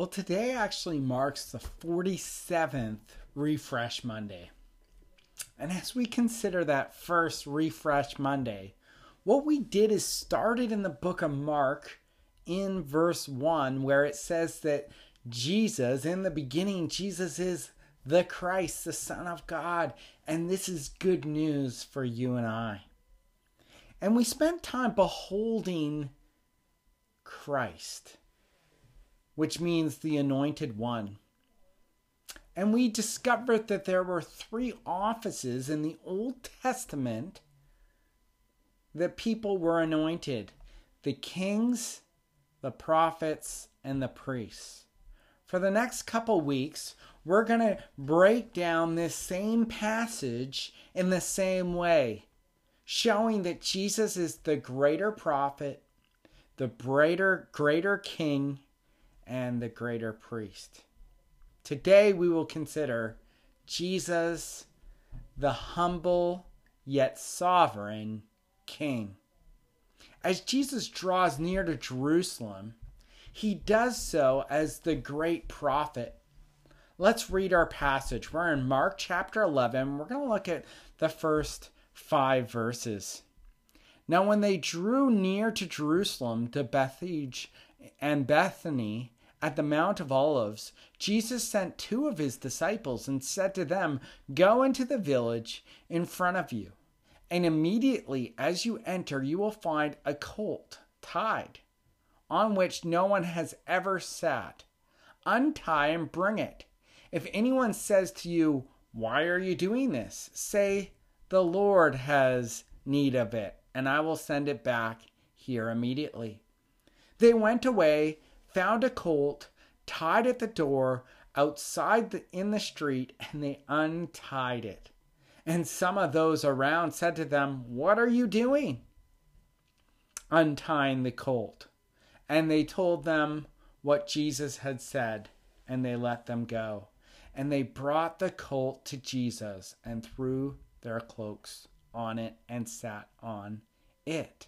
Well, today actually marks the 47th Refresh Monday. And as we consider that first Refresh Monday, what we did is started in the book of Mark in verse 1, where it says that Jesus, in the beginning, Jesus is the Christ, the Son of God. And this is good news for you and I. And we spent time beholding Christ which means the anointed one. And we discovered that there were three offices in the Old Testament that people were anointed the kings, the prophets, and the priests. For the next couple weeks, we're going to break down this same passage in the same way, showing that Jesus is the greater prophet, the greater greater king, and the greater priest. Today we will consider Jesus, the humble yet sovereign King. As Jesus draws near to Jerusalem, he does so as the great prophet. Let's read our passage. We're in Mark chapter 11. We're going to look at the first five verses. Now, when they drew near to Jerusalem, to Bethphage and Bethany, at the Mount of Olives, Jesus sent two of his disciples and said to them, Go into the village in front of you, and immediately as you enter, you will find a colt tied, on which no one has ever sat. Untie and bring it. If anyone says to you, Why are you doing this? say, The Lord has need of it, and I will send it back here immediately. They went away found a colt tied at the door outside the, in the street and they untied it. And some of those around said to them, What are you doing? Untying the colt. And they told them what Jesus had said, and they let them go. And they brought the colt to Jesus and threw their cloaks on it and sat on it.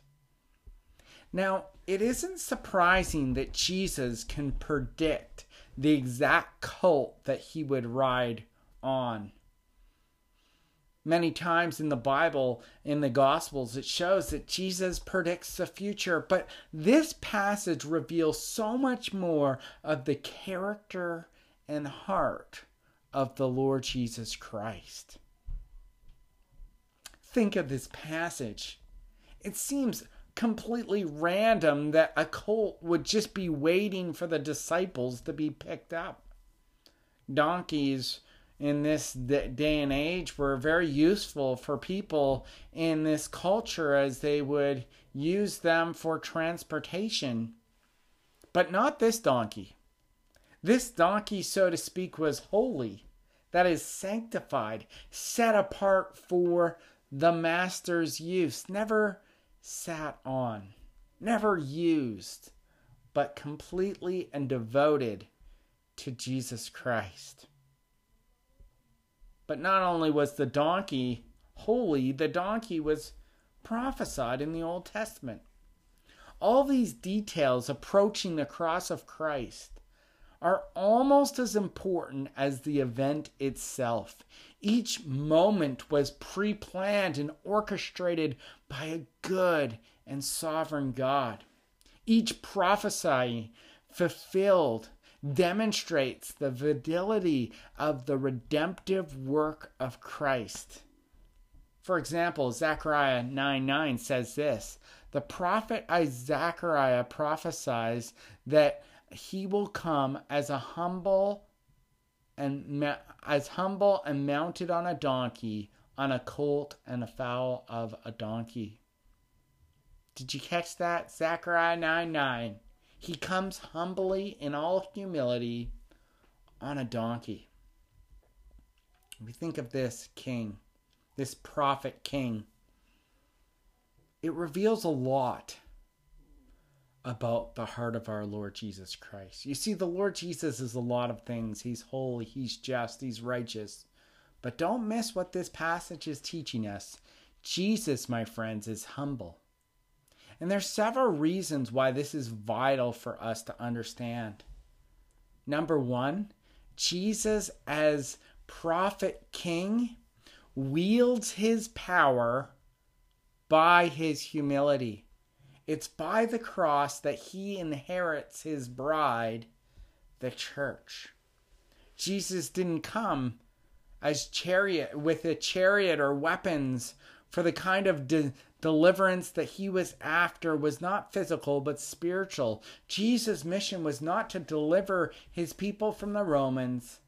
Now, it isn't surprising that Jesus can predict the exact colt that he would ride on. Many times in the Bible, in the Gospels, it shows that Jesus predicts the future, but this passage reveals so much more of the character and heart of the Lord Jesus Christ. Think of this passage. It seems completely random that a cult would just be waiting for the disciples to be picked up. Donkeys in this day and age were very useful for people in this culture as they would use them for transportation. But not this donkey. This donkey, so to speak, was holy, that is, sanctified, set apart for the master's use, never sat on, never used, but completely and devoted to Jesus Christ. But not only was the donkey holy, the donkey was prophesied in the Old Testament. All these details approaching the cross of Christ are almost as important as the event itself. Each moment was pre planned and orchestrated by a good and sovereign God. Each prophecy fulfilled demonstrates the validity of the redemptive work of Christ. For example, Zechariah 9 9 says this The prophet Zechariah prophesies that he will come as a humble and as humble and mounted on a donkey on a colt and a foal of a donkey. Did you catch that zechariah 9 9 he comes humbly in all humility on a donkey. We think of this king this prophet king. It reveals a lot about the heart of our Lord Jesus Christ. You see, the Lord Jesus is a lot of things. He's holy, He's just, He's righteous. But don't miss what this passage is teaching us. Jesus, my friends, is humble. And there's several reasons why this is vital for us to understand. Number one, Jesus as prophet king wields his power by his humility. It's by the cross that he inherits his bride, the church. Jesus didn't come as chariot with a chariot or weapons for the kind of de- deliverance that he was after was not physical but spiritual. Jesus' mission was not to deliver his people from the Romans,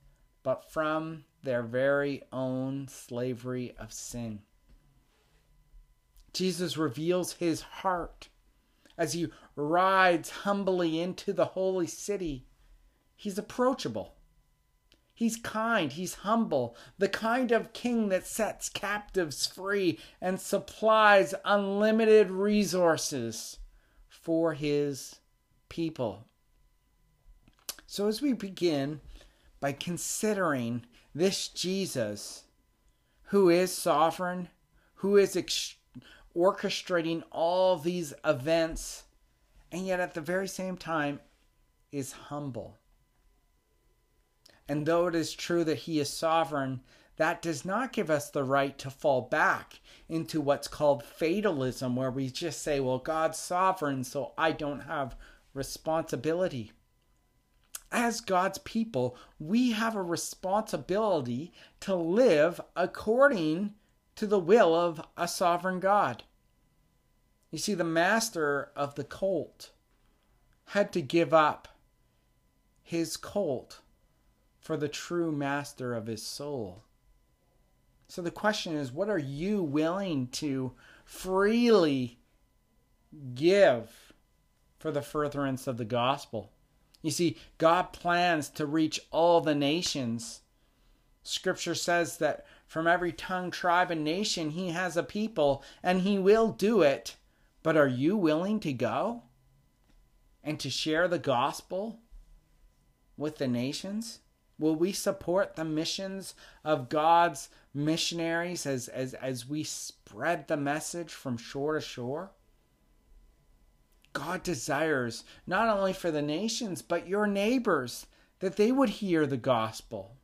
but from their very own slavery of sin. Jesus reveals his heart as he rides humbly into the holy city. He's approachable. He's kind, he's humble, the kind of king that sets captives free and supplies unlimited resources for his people. So, as we begin by considering this Jesus, who is sovereign, who is ex- orchestrating all these events, and yet at the very same time is humble. And though it is true that he is sovereign, that does not give us the right to fall back into what's called fatalism, where we just say, well, God's sovereign, so I don't have responsibility as God's people, we have a responsibility to live according to the will of a sovereign God. You see, the master of the colt had to give up his colt for the true master of his soul. So the question is what are you willing to freely give for the furtherance of the gospel? You see, God plans to reach all the nations. Scripture says that from every tongue, tribe, and nation, He has a people, and He will do it. But are you willing to go and to share the gospel with the nations? Will we support the missions of God's missionaries as, as, as we spread the message from shore to shore? God desires not only for the nations, but your neighbors, that they would hear the gospel.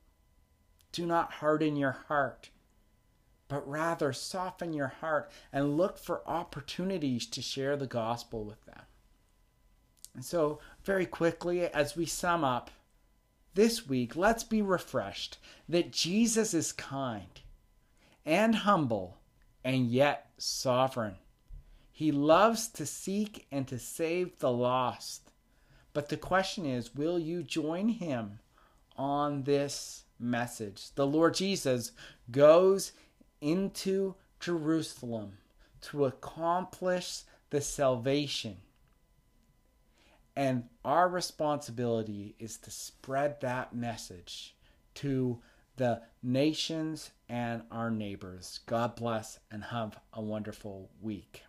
Do not harden your heart, but rather soften your heart and look for opportunities to share the gospel with them. And so, very quickly, as we sum up this week, let's be refreshed that Jesus is kind and humble and yet sovereign. He loves to seek and to save the lost. But the question is will you join him on this message? The Lord Jesus goes into Jerusalem to accomplish the salvation. And our responsibility is to spread that message to the nations and our neighbors. God bless and have a wonderful week.